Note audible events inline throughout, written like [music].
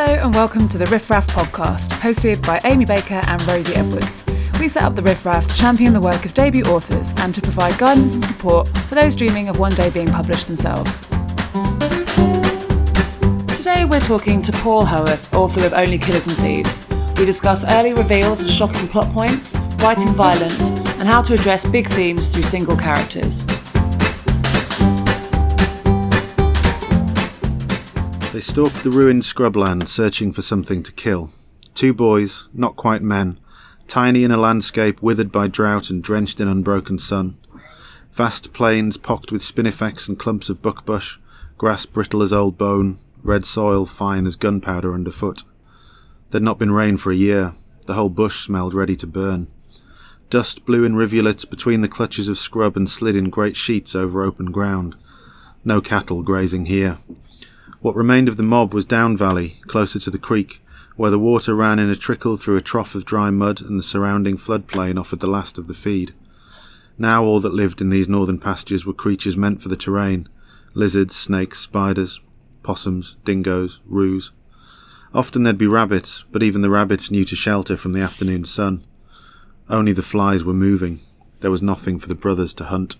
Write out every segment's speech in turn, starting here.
Hello and welcome to the Riff Raff podcast, hosted by Amy Baker and Rosie Edwards. We set up the Riff Raff to champion the work of debut authors and to provide guidance and support for those dreaming of one day being published themselves. Today we're talking to Paul Howarth, author of Only Killers and Thieves. We discuss early reveals of shocking plot points, writing violence, and how to address big themes through single characters. They stalked the ruined scrubland searching for something to kill. Two boys, not quite men, tiny in a landscape withered by drought and drenched in unbroken sun. Vast plains pocked with spinifex and clumps of buckbush, grass brittle as old bone, red soil fine as gunpowder underfoot. There'd not been rain for a year. The whole bush smelled ready to burn. Dust blew in rivulets between the clutches of scrub and slid in great sheets over open ground. No cattle grazing here. What remained of the mob was down valley, closer to the creek, where the water ran in a trickle through a trough of dry mud and the surrounding floodplain offered the last of the feed. Now all that lived in these northern pastures were creatures meant for the terrain lizards, snakes, spiders, possums, dingoes, roos. Often there'd be rabbits, but even the rabbits knew to shelter from the afternoon sun. Only the flies were moving. There was nothing for the brothers to hunt.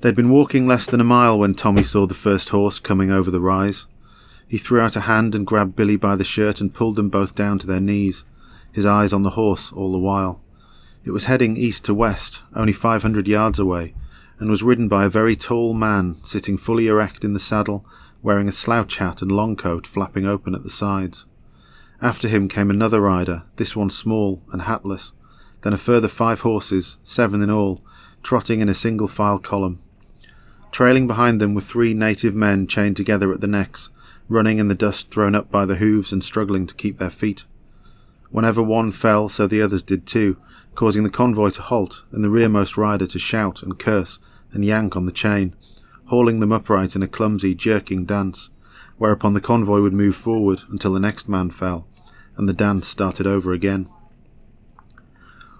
They'd been walking less than a mile when Tommy saw the first horse coming over the rise. He threw out a hand and grabbed Billy by the shirt and pulled them both down to their knees, his eyes on the horse all the while. It was heading east to west, only five hundred yards away, and was ridden by a very tall man sitting fully erect in the saddle, wearing a slouch hat and long coat flapping open at the sides. After him came another rider, this one small and hatless, then a further five horses, seven in all, trotting in a single file column. Trailing behind them were three native men chained together at the necks, running in the dust thrown up by the hooves and struggling to keep their feet. Whenever one fell, so the others did too, causing the convoy to halt and the rearmost rider to shout and curse and yank on the chain, hauling them upright in a clumsy, jerking dance, whereupon the convoy would move forward until the next man fell, and the dance started over again.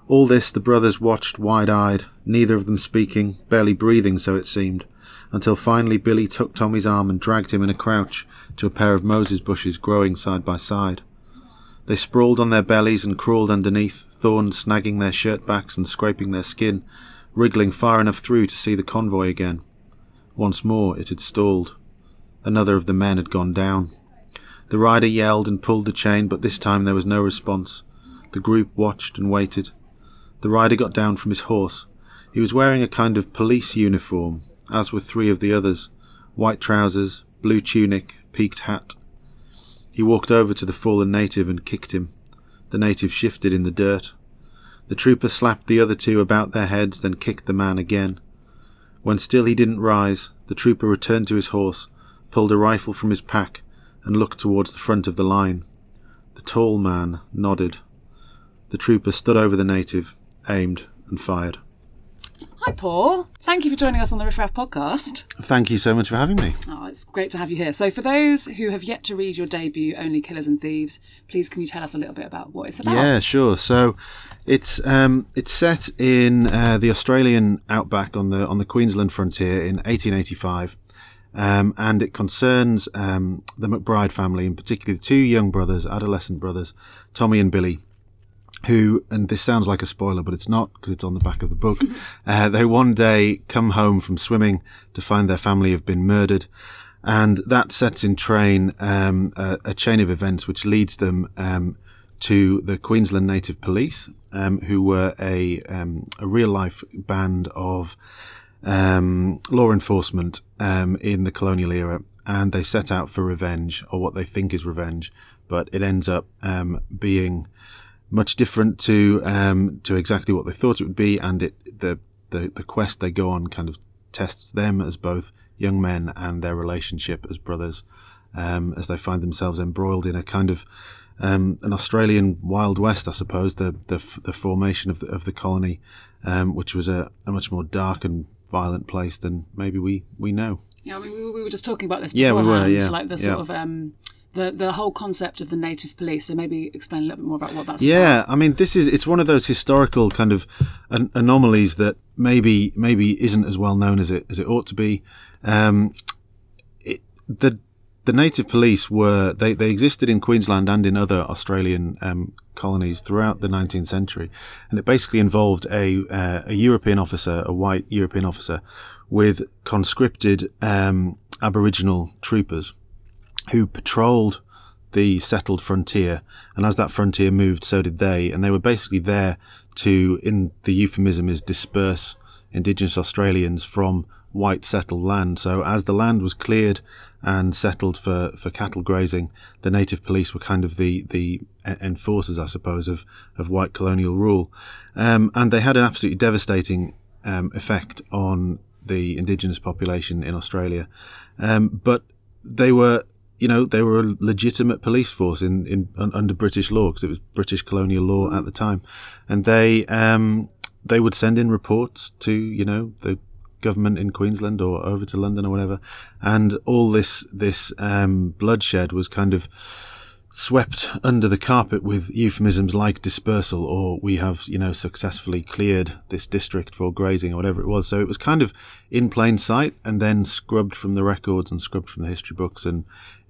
All this the brothers watched wide eyed, neither of them speaking, barely breathing, so it seemed, until finally Billy took Tommy's arm and dragged him in a crouch to a pair of Moses bushes growing side by side. They sprawled on their bellies and crawled underneath, thorns snagging their shirt backs and scraping their skin, wriggling far enough through to see the convoy again. Once more it had stalled. Another of the men had gone down. The rider yelled and pulled the chain, but this time there was no response. The group watched and waited. The rider got down from his horse. He was wearing a kind of police uniform, as were three of the others white trousers, blue tunic, peaked hat. He walked over to the fallen native and kicked him. The native shifted in the dirt. The trooper slapped the other two about their heads, then kicked the man again. When still he didn't rise, the trooper returned to his horse, pulled a rifle from his pack, and looked towards the front of the line. The tall man nodded. The trooper stood over the native, aimed, and fired. Hi, Paul. Thank you for joining us on the Riff Raff podcast. Thank you so much for having me. Oh, it's great to have you here. So, for those who have yet to read your debut, Only Killers and Thieves, please can you tell us a little bit about what it's about? Yeah, sure. So, it's um, it's set in uh, the Australian outback on the on the Queensland frontier in 1885. Um, and it concerns um, the McBride family, and particularly the two young brothers, adolescent brothers, Tommy and Billy, who, and this sounds like a spoiler, but it's not because it's on the back of the book. [laughs] uh, they one day come home from swimming to find their family have been murdered. And that sets in train um, a, a, chain of events which leads them um, to the Queensland Native Police, um, who were a, um, a real life band of um, law enforcement um, in the colonial era. And they set out for revenge, or what they think is revenge, but it ends up being much different to um, to exactly what they thought it would be, and it the, the the quest they go on kind of tests them as both young men and their relationship as brothers, um, as they find themselves embroiled in a kind of um, an Australian Wild West, I suppose, the the, the formation of the of the colony, um, which was a, a much more dark and violent place than maybe we we know. Yeah, I mean, we, we were just talking about this. Yeah, we were. Yeah, like the sort yeah. of um, the the whole concept of the native police. So maybe explain a little bit more about what that's. Yeah, about. I mean, this is it's one of those historical kind of an- anomalies that maybe maybe isn't as well known as it as it ought to be. Um, it, the the native police were they, they existed in Queensland and in other Australian um, colonies throughout the 19th century, and it basically involved a uh, a European officer, a white European officer, with conscripted um, Aboriginal troopers who patrolled the settled frontier, and as that frontier moved, so did they, and they were basically there to, in the euphemism, is disperse Indigenous Australians from white settled land. So as the land was cleared and settled for, for cattle grazing, the native police were kind of the, the enforcers, I suppose, of, of white colonial rule. Um, and they had an absolutely devastating um, effect on the indigenous population in Australia. Um, but they were, you know, they were a legitimate police force in, in under British law because it was British colonial law at the time, and they um, they would send in reports to you know the government in Queensland or over to London or whatever, and all this this um, bloodshed was kind of swept under the carpet with euphemisms like dispersal or we have you know successfully cleared this district for grazing or whatever it was. So it was kind of in plain sight and then scrubbed from the records and scrubbed from the history books and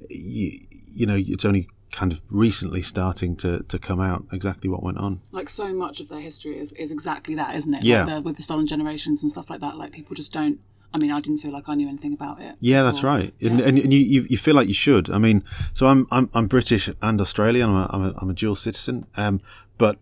you, you know it's only kind of recently starting to, to come out exactly what went on. Like so much of their history is, is exactly that, isn't it? Yeah. Like the, with the stolen generations and stuff like that. Like people just don't. I mean, I didn't feel like I knew anything about it. Yeah, before. that's right, Yeah. and, and, you you feel like you should. I mean, so I'm I'm, I'm British and Australian. I'm a, I'm a, I'm a dual citizen. Um, but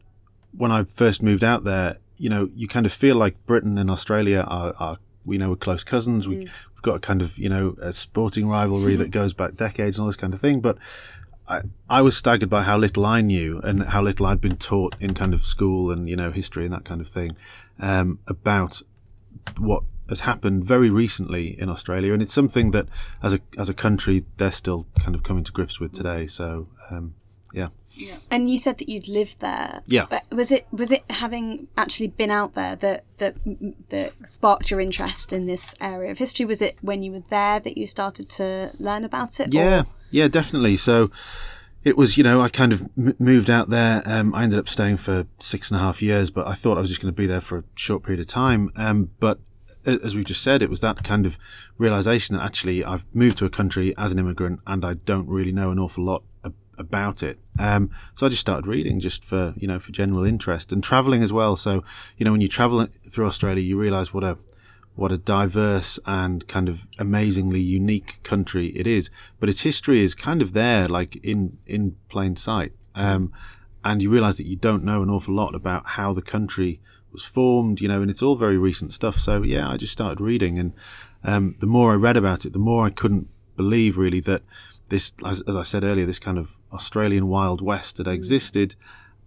when I first moved out there, you know, you kind of feel like Britain and Australia are, are we know we're close cousins. We, We've got a kind of you know a sporting rivalry that [laughs] goes back decades and all this kind of thing. But I, I was staggered by how little I knew and how little I'd been taught in kind of school and you know history and that kind of thing um, about what has happened very recently in Australia, and it's something that as a as a country they're still kind of coming to grips with today. So um, yeah, And you said that you'd lived there. Yeah. But was it was it having actually been out there that that that sparked your interest in this area of history? Was it when you were there that you started to learn about it? or- Yeah, yeah, definitely. So it was, you know, I kind of m- moved out there. Um, I ended up staying for six and a half years, but I thought I was just going to be there for a short period of time. Um, but as we just said, it was that kind of realization that actually I've moved to a country as an immigrant and I don't really know an awful lot a- about it. Um, so I just started reading just for, you know, for general interest and traveling as well. So, you know, when you travel through Australia, you realize what a, what a diverse and kind of amazingly unique country it is. But its history is kind of there, like in in plain sight. Um, and you realise that you don't know an awful lot about how the country was formed, you know, and it's all very recent stuff. So yeah, I just started reading, and um, the more I read about it, the more I couldn't believe really that this, as, as I said earlier, this kind of Australian Wild West had existed,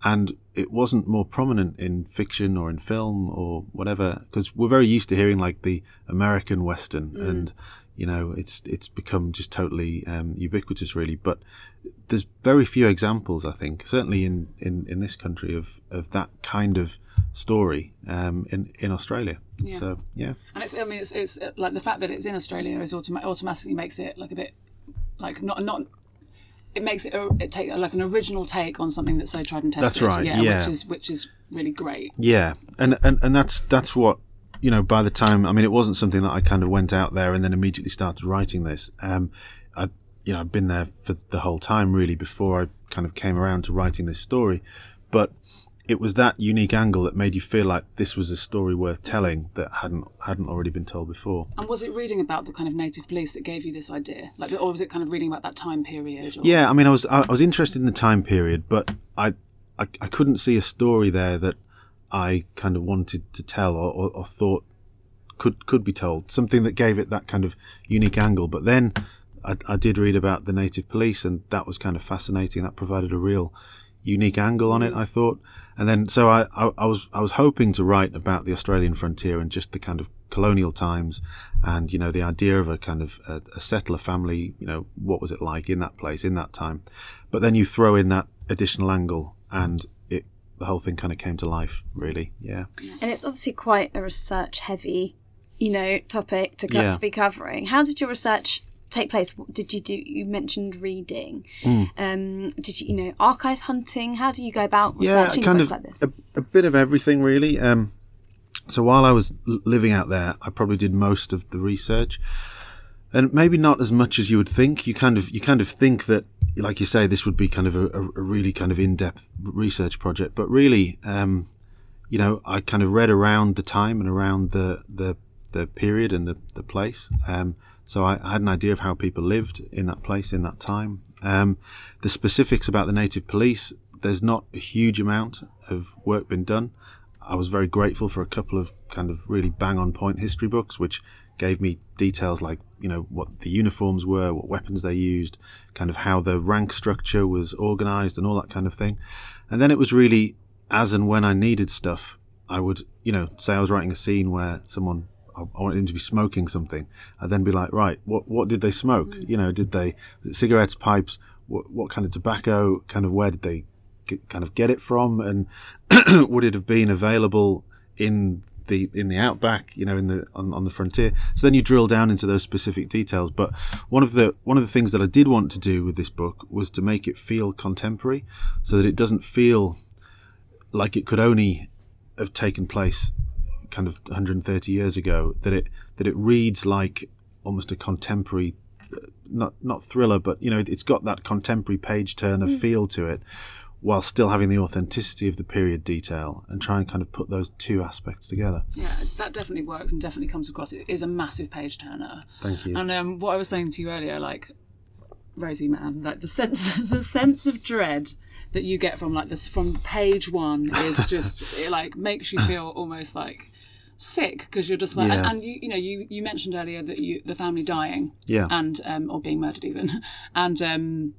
and it wasn't more prominent in fiction or in film or whatever because we're very used to hearing like the American Western and you know it's it's become just totally um, ubiquitous really. But there's very few examples I think certainly in, in, in this country of, of that kind of story um, in in Australia. Yeah. so yeah. And it's, I mean, it's, it's like the fact that it's in Australia is automa- automatically makes it like a bit, like not not. It makes it, it take like an original take on something that's so tried and tested. That's right, yeah. which is which is really great. Yeah, and, and and that's that's what you know. By the time, I mean, it wasn't something that I kind of went out there and then immediately started writing this. Um, I you know I've been there for the whole time really before I kind of came around to writing this story, but it was that unique angle that made you feel like this was a story worth telling that hadn't hadn't already been told before. And was it reading about the kind of native police that gave you this idea, like, or was it kind of reading about that time period? Or, Yeah, I mean, I was I, I was interested in the time period, but I, I I couldn't see a story there that I kind of wanted to tell or, or, or thought could could be told. Something that gave it that kind of unique angle. But then I, I did read about the native police, and that was kind of fascinating. That provided a real unique angle on it, I thought. And then so I, I, I was I was hoping to write about the Australian frontier and just the kind of colonial times, and you know the idea of a kind of a, a settler family. You know what was it like in that place in that time? But then you throw in that additional angle, and it the whole thing kind of came to life. Really, yeah. And it's obviously quite a research heavy, you know, topic to, co- Yeah. to be covering. How did your research take place? What did you do? You mentioned reading. Mm. Um, did you, you know, archive hunting? How do you go about yeah, researching kind of like this? A, a bit of everything really. Um, so while I was living out there, I probably did most of the research. and maybe not as much as you would think. You kind of you kind of think that, like you say, this would be kind of a, a really kind of in depth research project, but really, um, you know, I kind of read around the time and around the the, the period and the the place. Um, so I, I, had an idea of how people lived in that place in that time. Um, the specifics about the native police, there's not a huge amount of work been done. I was very grateful for a couple of kind of really bang on point history books, which gave me details like you know what the uniforms were, what weapons they used, kind of how the rank structure was organized, and all that kind of thing. And then it was really as and when I needed stuff, I would you know say I was writing a scene where someone I wanted him to be smoking something. I'd then be like, right, what what did they smoke? Mm. You know, did they cigarettes, pipes? What, what kind of tobacco? Kind of where did they get, kind of get it from? And [clears throat] would it have been available in the in the outback? You know, in the on, on the frontier. So then you drill down into those specific details. But one of the one of the things that I did want to do with this book was to make it feel contemporary, so that it doesn't feel like it could only have taken place kind of 130 years ago that it that it reads like almost a contemporary not not thriller but you know it, has got that contemporary page turner mm. feel to it while still having the authenticity of the period detail and try and kind of put those two aspects together. Yeah, that definitely works and definitely comes across. It is a massive page turner. Thank you. And um, what I was saying to you earlier, like Rosie, man, like the sense, [laughs] the sense of dread that you get from like this from page one is [laughs] just it like makes you feel almost like sick because you're just like yeah. and, and, you you know you you mentioned earlier that you the family dying yeah and um or being murdered even [laughs] and um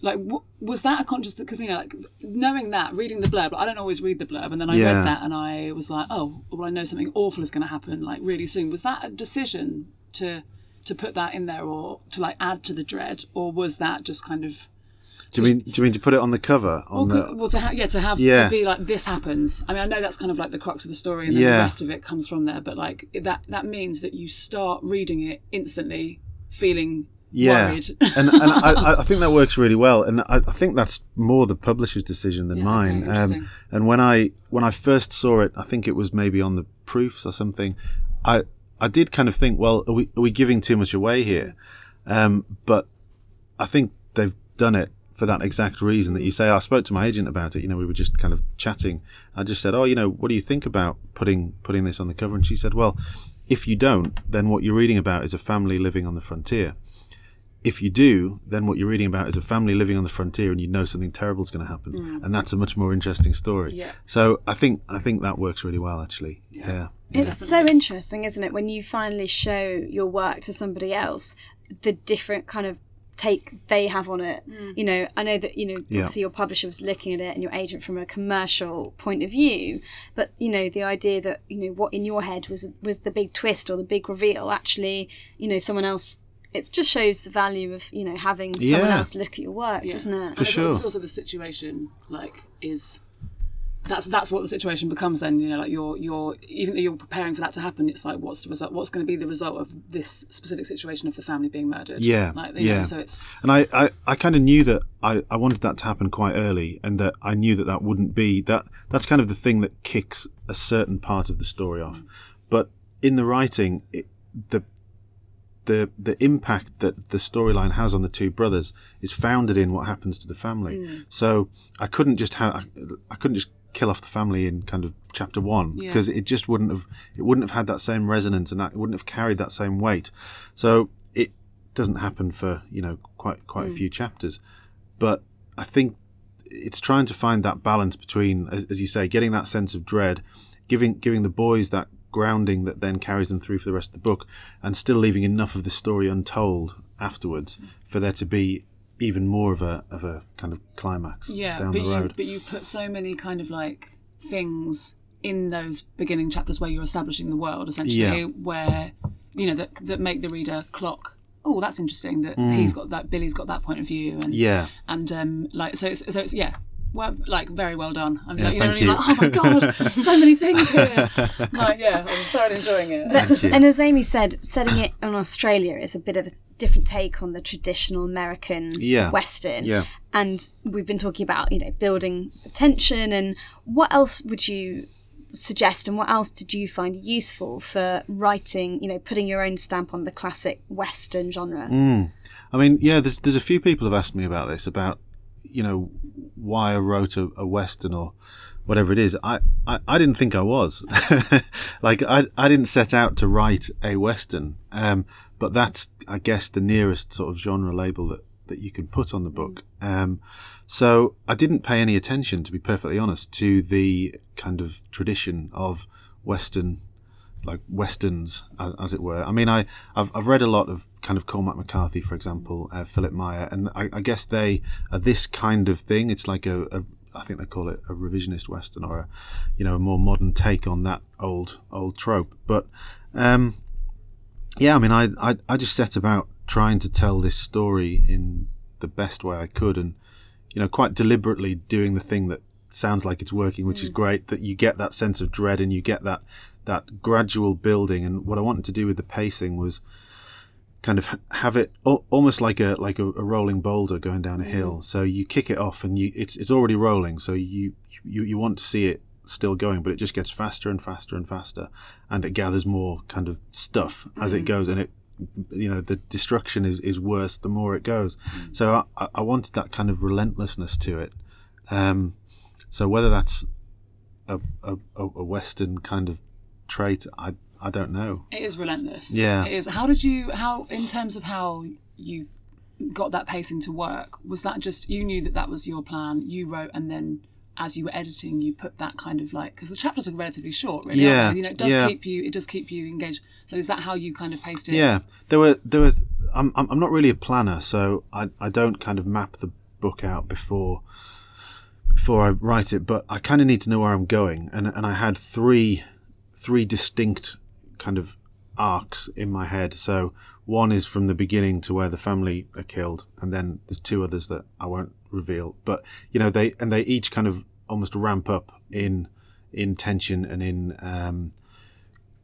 like w- was that a conscious because you know like knowing that reading the blurb i don't always read the blurb and then i yeah. read that and i was like oh well i know something awful is going to happen like really soon was that a decision to to put that in there or to like add to the dread or was that just kind of do you mean do you mean to put it on the cover? On well, the... well, to ha- yeah, to have yeah. to be like this happens. I mean, I know that's kind of like the crux of the story, and then yeah. the rest of it comes from there. But like that that means that you start reading it instantly, feeling yeah. worried. and and I, I, think that works really well, and I, I think that's more the publisher's decision than yeah, mine. Okay, um, and when I when I first saw it, I think it was maybe on the proofs or something. I I did kind of think, well, are we are we giving too much away here? Um, but I think they've done it for that exact reason that you say. I spoke to my agent about it. You know, we were just kind of chatting. I just said, "Oh, you know, what do you think about putting putting this on the cover?" And she said, "Well, if you don't, then what you're reading about is a family living on the frontier. If you do, then what you're reading about is a family living on the frontier, and you know something terrible is going to happen, mm. and that's a much more interesting story. Yeah. So I think I think that works really well, actually. Yeah. yeah. It's Definitely. so interesting, isn't it, when you finally show your work to somebody else, the different kind of take they have on it. Mm. You know, I know that you know yeah. obviously your publisher was looking at it and your agent from a commercial point of view, but you know the idea that you know what in your head was was the big twist or the big reveal actually you know someone else. It just shows the value of you know having someone else look at your work, yeah. doesn't it? For sure. It's also the situation like is that's that's what the situation becomes then you know like you're you're even though you're preparing for that to happen it's like what's the result what's going to be the result of this specific situation of the family being murdered yeah like, yeah know, so it's and I, I i kind of knew that i i wanted that to happen quite early and that i knew that that wouldn't be that that's kind of the thing that kicks a certain part of the story off mm. but in the writing it, the the the impact that the storyline has on the two brothers is founded in what happens to the family. Mm. So I couldn't just have I couldn't just kill off the family in kind of chapter one because yeah. it just wouldn't have it wouldn't have had that same resonance and that it wouldn't have carried that same weight. So it doesn't happen for you know quite quite mm. a few chapters, but I think it's trying to find that balance between, as, as you say, getting that sense of dread, giving giving the boys that grounding that then carries them through for the rest of the book, and still leaving enough of the story untold afterwards mm. for there to be even more of a of a kind of climax yeah, down but the road. You, but you've put so many kind of like things in those beginning chapters where you're establishing the world essentially, yeah. where you know that that make the reader clock. Oh, that's interesting. That mm. he's got that. Billy's got that point of view, and yeah, and um, like so. It's, so it's yeah, well, like very well done. I'm yeah, like, you know, you. like, oh my god, [laughs] so many things here. like, yeah, I'm thoroughly enjoying it. But, and as Amy said, setting it in Australia is a bit of a different take on the traditional American yeah. Western. Yeah. And we've been talking about, you know, building tension and what else would you suggest and what else did you find useful for writing, you know, putting your own stamp on the classic Western genre? Mm. I mean, yeah, there's there's a few people have asked me about this, about you know why I wrote a, a Western or whatever it is. I, I, I didn't think I was. [laughs] like I I didn't set out to write a Western. Um, but that's I guess the nearest sort of genre label that, that you can put on the book. Um, so I didn't pay any attention, to be perfectly honest, to the kind of tradition of Western, like westerns, as, as it were. I mean, I I've, I've, read a lot of kind of Cormac McCarthy, for example, uh, Philipp Meyer, and I, I, guess they are this kind of thing. It's like a, a I think they call it a revisionist western or a, you know, a more modern take on that old old trope. But um, yeah, I mean, I, I I just set about trying to tell this story in the best way I could, and you know, quite deliberately doing the thing that sounds like it's working, which mm. is great. That you get that sense of dread and you get that that gradual building. And what I wanted to do with the pacing was kind of have it almost like a like a, a rolling boulder going down a mm. hill. So you kick it off and you it's it's already rolling. So you you you want to see it still going, but it just gets faster and faster and faster, and it gathers more kind of stuff as mm. it goes, and it you know the destruction is, is worse the more it goes mm. so I, I wanted that kind of relentlessness to it um, so whether that's a, a, a western kind of trait i i don't know it is relentless yeah it is how did you how in terms of how you got that pacing to work was that just you knew that that was your plan you wrote and then as you were editing, you put that kind of like because the chapters are relatively short, really. Yeah, you know, it does yeah. keep you. It does keep you engaged. So is that how you kind of paced it? Yeah, there were there were. I'm I'm not really a planner, so I I don't kind of map the book out before before I write it, but I kind of need to know where I'm going, and and I had three three distinct kind of arcs in my head. So one is from the beginning to where the family are killed, and then there's two others that I won't reveal. But you know, they and they each kind of almost ramp up in in tension and in um,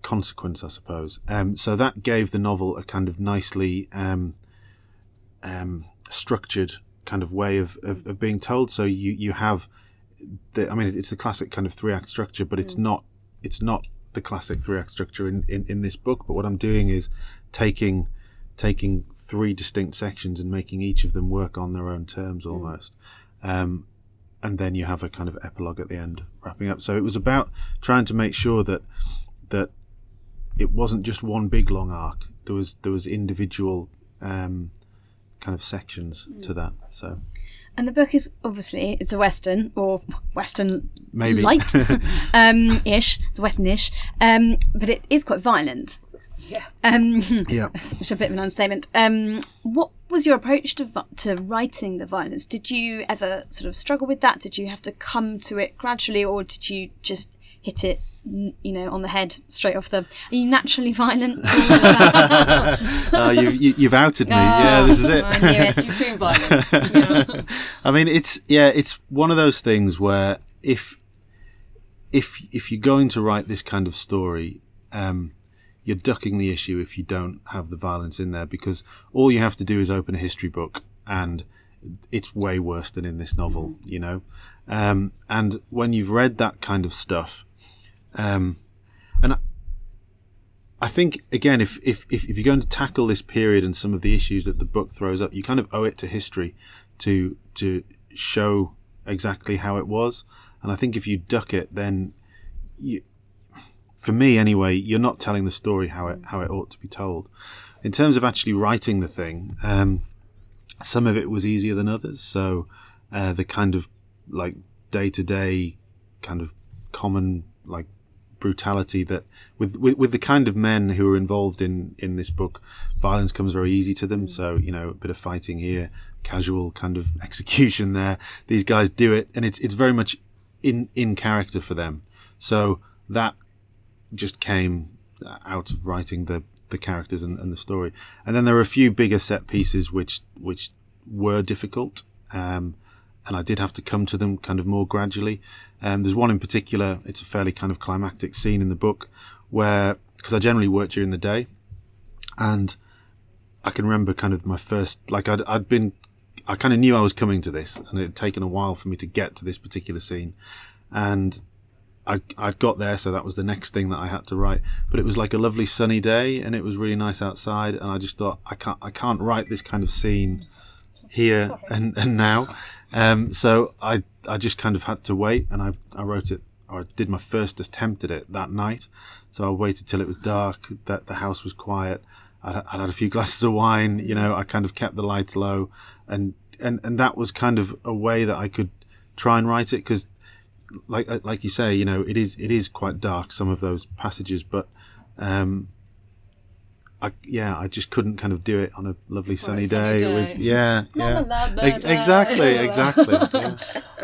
consequence, I suppose. Um, so that gave the novel a kind of nicely um, um structured kind of way of, of, of, being told. So you you have the, I mean, it's the classic kind of three act structure, but it's mm. not it's not the classic three act structure in, in, in this book. But what I'm doing is taking taking three distinct sections and making each of them work on their own terms mm. almost. Um, and then you have a kind of epilogue at the end wrapping up. So it was about trying to make sure that that it wasn't just one big long arc. There was there was individual um, kind of sections mm. to that. So and the book is obviously it's a western or western maybe light [laughs] um, ish. It's western-ish, um, but it is quite violent. Yeah. Um, yeah. [laughs] Which is a bit of an understatement. Um, what was your approach to to writing the violence? Did you ever sort of struggle with that? Did you have to come to it gradually, or did you just hit it you know, on the head straight off the. Are you naturally violent? [laughs] uh, [laughs] you've, you, have outed me. Oh, yeah, this is it. I knew it. [laughs] you seem violent. Yeah. I mean, it's yeah, it's one of those things where if if if you're going to write this kind of story, um, you're ducking the issue if you don't have the violence in there because all you have to do is open a history book and it's way worse than in this novel, mm-hmm. you know. Um, and when you've read that kind of stuff um, and I, I think again, if, if if you're going to tackle this period and some of the issues that the book throws up, you kind of owe it to history to to show exactly how it was. And I think if you duck it, then you, for me anyway, you're not telling the story how it how it ought to be told. In terms of actually writing the thing, um, some of it was easier than others. So uh, the kind of like day to day kind of common like brutality that with, with, with the kind of men who are involved in in this book violence comes very easy to them. So you know a bit of fighting here casual kind of [laughs] execution there. These guys do it and it's it's very much in in character for them. So that just came out of writing the the characters and, and the story. And then there are a few bigger set pieces which which were difficult. Um, and I did have to come to them kind of more gradually. Um, there's one in particular, it's a fairly kind of climactic scene in the book where, because I generally work during the day, and I can remember kind of my first, like I'd, I'd been, I kind of knew I was coming to this, and it had taken a while for me to get to this particular scene. And I I'd got there, so that was the next thing that I had to write. But it was like a lovely sunny day, and it was really nice outside. And I just thought I can't I can't write this kind of scene here and and now. Um, so I I just kind of had to wait, and I I wrote it or I did my first attempt at it that night. So I waited till it was dark, that the house was quiet. I'd, I'd had a few [laughs] glasses of wine, you know. I kind of kept the lights low, and and and that was kind of a way that I could try and write it because like like you say, you know, it is it is quite dark some of those passages, but um, I yeah, I just couldn't kind of do it on a lovely sunny, sunny day, day. with [laughs] yeah, yeah, E- exactly, [laughs] exactly. yeah.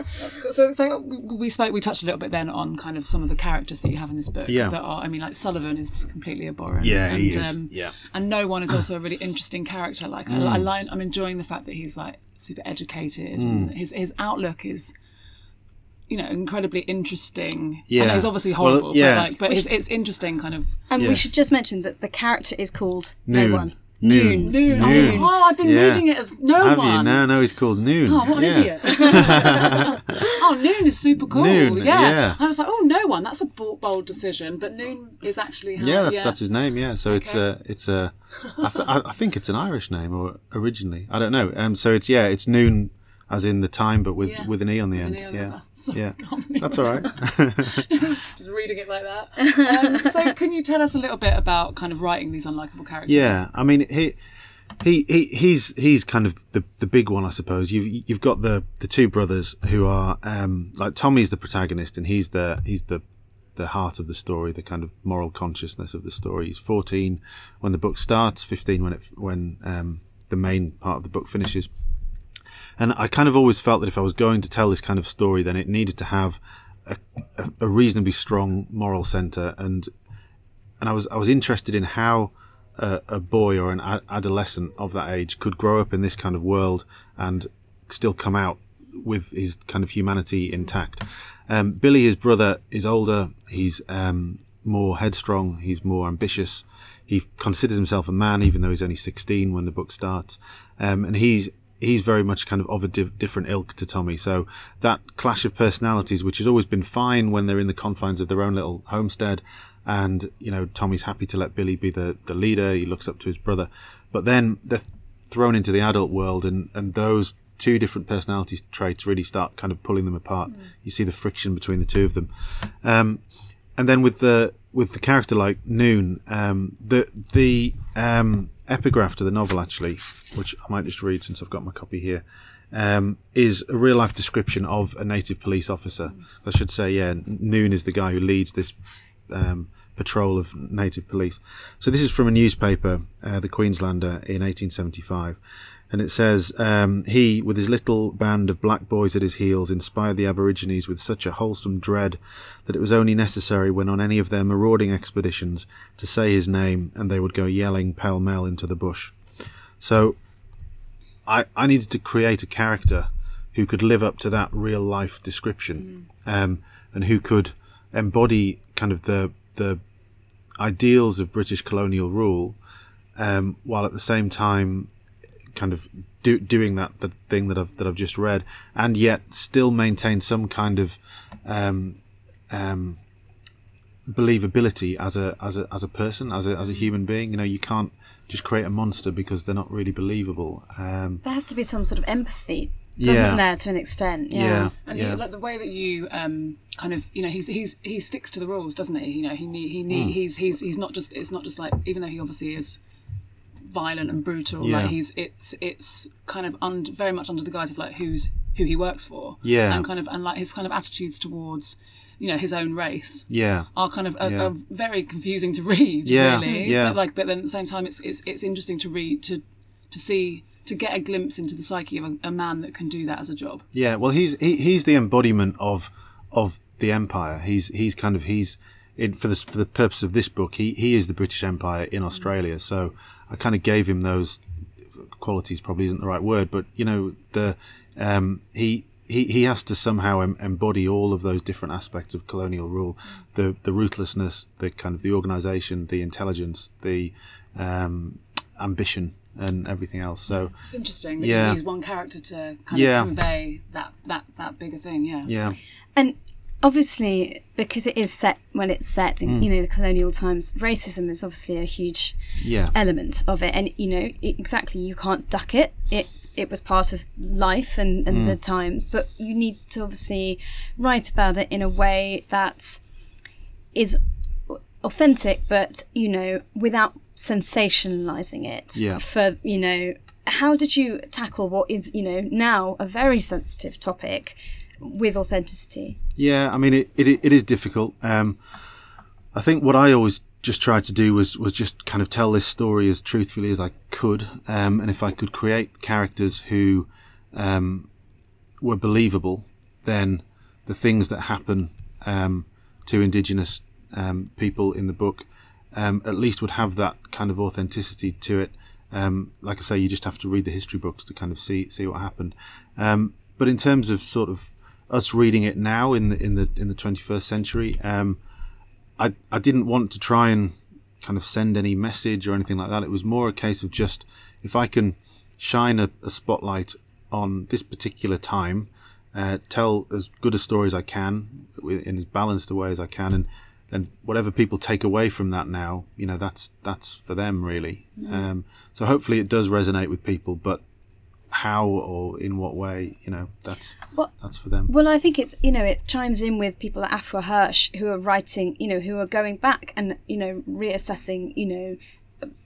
So, so we spoke, we touched a little bit then on kind of some of the characters that you have in this book. Yeah. That are, I mean, like Sullivan is completely abhorrent. Yeah, and, he is. Um, Yeah. And no one is also a really interesting character. Like I, Mm. I like, I'm enjoying the fact that he's like super educated Mm. and his his outlook is. You know, incredibly interesting. Yeah. and he's obviously Well, horrible. yeah. but like, but it's, it's interesting, kind of. And Yeah. we should just mention that the character is called Noon. No One. Noon. Noon. Noon. Oh, I've been Yeah. reading it as no Have one. you? No, no, he's called Noon. Oh, what an yeah. idiot. [laughs] [laughs] oh, Noon is super cool. Noon, yeah. yeah. I was like, oh, no one. That's a bold, bold decision. But Noon is actually how. Yeah, that's that's his name. Yeah, so it's Okay. a it's a I, th- I I think it's an Irish name or originally I don't know. Um, so it's yeah, it's noon as in the time, but with Yeah. with an e on the An end. E on yeah, [laughs] yeah, that's all right. [laughs] Just reading it like that. Um, so, can you tell us a little bit about kind of writing these unlikable characters? Yeah, I mean he. He, he he's he's kind of the the big one I suppose you've you've got the the two brothers who are um like Tommy's the protagonist and he's the he's the the heart of the story the kind of moral consciousness of the story he's 14 when the book starts 15 when it when um the main part of the book finishes And I kind of always felt that if I was going to tell this kind of story, then it needed to have a, a, reasonably strong moral centre, and and I was I was interested in how a, a boy or an adolescent of that age could grow up in this kind of world and still come out with his kind of humanity intact. Um, Billy, his brother, is older. He's um, more headstrong. He's more ambitious. He considers himself a man, even though he's only 16 when the book starts. Um, and he's he's very much kind of of a di- different ilk to Tommy. So that clash of personalities, which has always been fine when they're in the confines of their own little homestead, and you know Tommy's happy to let Billy be the the leader. He looks up to his brother, but then they're thrown into the adult world, and and those two different personality traits really start kind of pulling them apart. You see the friction between the two of them. Um, and then with the with the character like Noon, um, the the um, epigraph to the novel actually, which I might just read since I've got my copy here, um, is a real life description of a native police officer. I should say, yeah, Noon is the guy who leads this um, patrol of native police. So this is from a newspaper, uh, the Queenslander, in 1875. And it says, um, he, with his little band of black boys at his heels, inspired the Aborigines with such a wholesome dread that it was only necessary when on any of their marauding expeditions to say his name and they would go yelling pell mell into the bush. So I, I needed to create a character who could live up to that real life description um, and who could embody kind of the, the ideals of British colonial rule um, while at the same time kind of do, doing that the thing that I've that I've just read, and yet still maintain some kind of um, um, believability as a as a as a person, as a as a human being. You know, you can't just create a monster because they're not really believable. Um, There has to be some sort of empathy, doesn't Yeah. there, to an extent? Yeah. yeah, And yeah, he, like the way that you um, kind of, you know, he's he's he sticks to the rules, doesn't he? You know, he need he need he's he's he's not just it's not just like even though he obviously is violent and brutal, Yeah. like he's it's it's kind of un, very much under the guise of like who's who he works for, Yeah. and kind of and like his kind of attitudes towards you know his own race yeah. are kind of are, Yeah. are very confusing to [laughs] read. Yeah, really. yeah. But like, but then at the same time, it's it's it's interesting to read to to see to get a glimpse into the psyche of a, a man that can do that as a job. Yeah, well, he's he, he's the embodiment of of the empire. He's he's kind of he's in, for the for the purpose of this book. He he is the British Empire in Australia. So I kind of gave him those qualities. Probably isn't the right word, but you know the um, he. He, he has to somehow em- embody all of those different aspects of colonial rule, the the ruthlessness, the kind of the organisation, the intelligence, the um, ambition, and everything else. So It's interesting that Yeah. you use one character to kind Yeah. of convey that that that bigger thing. Yeah. yeah, And obviously because it is set when it's set in Mm. you know the colonial times racism is obviously a huge Yeah. element of it and you know it, exactly you can't duck it it it was part of life and, and the times but you need to obviously write about it in a way that is authentic but you know without sensationalizing it Yeah. for you know how did you tackle what is you know now a very sensitive topic with authenticity Yeah, I mean it, it it is difficult. Um, I think what I always just tried to do was was just kind of tell this story as truthfully as I could, um, and if I could create characters who um, were believable, then the things that happen um, to Indigenous um, people in the book um, at least would have that kind of authenticity to it. Like I say, you just have to read the history books to kind of see see what happened. But in terms of sort of us reading it now in the in the in the 21st century, um, I I didn't want to try and kind of send any message or anything like that. It was more a case of just if I can shine a, a spotlight on this particular time, uh, tell as good a story as I can in as balanced a way as I can, and then whatever people take away from that now, you know, that's that's for them really. Um, so hopefully it does resonate with people, but how or in what way, you know, that's Well- that's for them. Well, I think it's you know it chimes in with people like Afua Hirsch who are writing, you know, who are going back and you know reassessing, you know,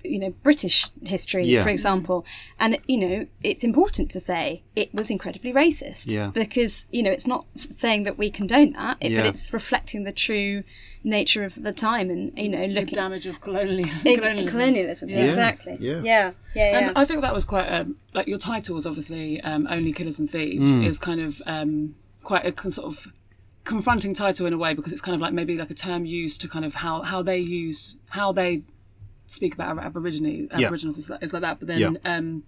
you know British history, Yeah. for example, and you know it's important to say it was incredibly racist, Yeah. because you know it's not saying that we condone that, it, Yeah. but it's reflecting the true nature of the time and you know The looking damage of colonial, [laughs] colonialism. colonialism, Yeah. exactly, Yeah. yeah, yeah, yeah. And I think that was quite um, like your title was obviously um, "Only Killers and Thieves" Hmm. is kind of um, quite a sort of confronting title in a way because it's kind of like maybe like a term used to kind of how how they use how they speak about Ab- Aborigine. Aboriginals is like, is like that, but then. Yeah. Um,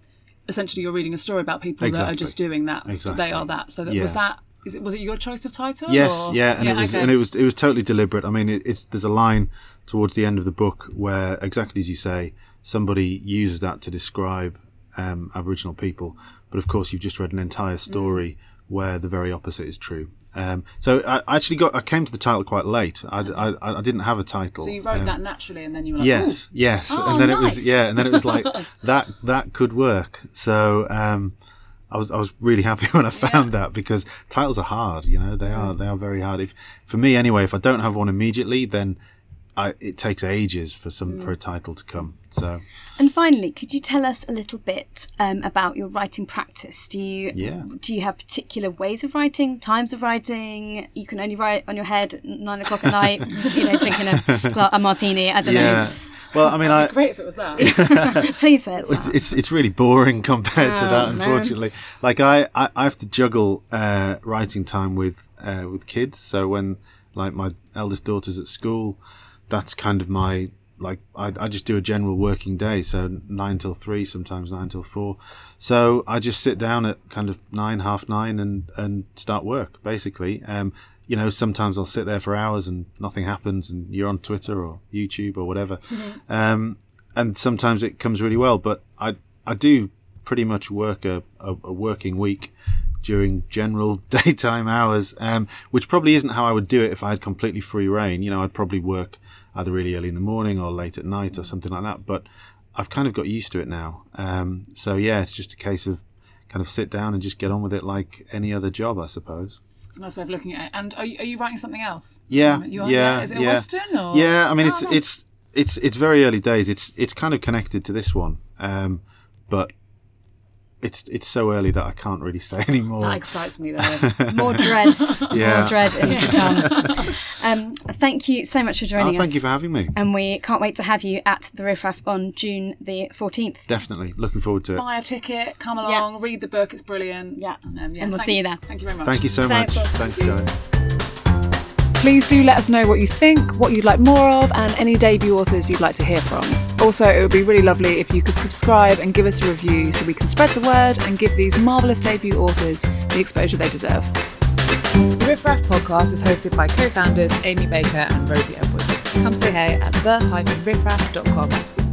Essentially, you're reading a story about people that are just doing that. Exactly. they are that. So that, Yeah. was that. Is it was it your choice of title? Yes, or- yeah, and it was okay. and it was it was totally deliberate. I mean, it, it's there's a line towards the end of the book where exactly as you say, somebody uses that to describe um, Aboriginal people, but of course you've just read an entire story where the very opposite is true. Um, so I actually got I came to the title quite late. I, I, I didn't have a title. So you wrote Um, that naturally, and then you were like, yes, yes, Oh, and then it was yeah, and then it was like [laughs] that that could work. So um, I was I was really happy [laughs] when I found that because titles are hard. You know, they are they are very hard. If for me anyway, if I don't have one immediately, then I, it takes ages for some for a title to come. So And finally, could you tell us a little bit um, about your writing practice? Do you Yeah. do you have particular ways of writing, times of writing? You can only write on your head at nine o'clock at night, [laughs] you know, drinking a, a martini. I don't yeah, well, I mean, I great if it was that. [laughs] [laughs] Please say it's it's, that. it's it's really boring compared to Oh, that. man. Unfortunately, like I, I, I have to juggle uh, writing time with uh, with kids. So when like my eldest daughter's at school, that's kind of my like I, I just do a general working day. So nine till three, sometimes nine till four. So I just sit down at kind of nine, half nine, and and start work basically. Um, you know, sometimes I'll sit there for hours and nothing happens, and you're on Twitter or YouTube or whatever. Um, and sometimes it comes really well. But I I do pretty much work a, a, a working week during general [laughs] daytime hours, um, which probably isn't how I would do it if I had completely free reign. You know, I'd probably work either really early in the morning or late at night or something like that. But I've kind of got used to it now. Um, so yeah, it's just a case of kind of sit down and just get on with it like any other job, I suppose. It's a nice way of looking at it. And are you, are you writing something else? Yeah, Um, you yeah, Is it yeah. western or? Yeah, I mean Oh, it's nice. it's it's it's very early days. It's it's kind of connected to this one, um, but it's it's so early that I can't really say [laughs] anymore. That excites me though. [laughs] More dread, Yeah. more dread in to come. [laughs] Um, thank you so much for joining Oh, thank us. you for having me. and we can't wait to have you at the Riff Raff on June the 14th. Definitely looking forward to it. Buy a ticket, come Yeah. along, read the book. It's brilliant. Yeah. And, um, yeah, And we'll thank- see you there. Thank you very much. Thank you so much. Thanks. Thanks, guys. Please do let us know what you think, what you'd like more of, and any debut authors you'd like to hear from. Also, it would be really lovely if you could subscribe and give us a review so we can spread the word and give these marvellous debut authors the exposure they deserve. The Riff Raff podcast is hosted by co founders Amy Baker and Rosie Edwards. Come say hey at the-riffraff.com.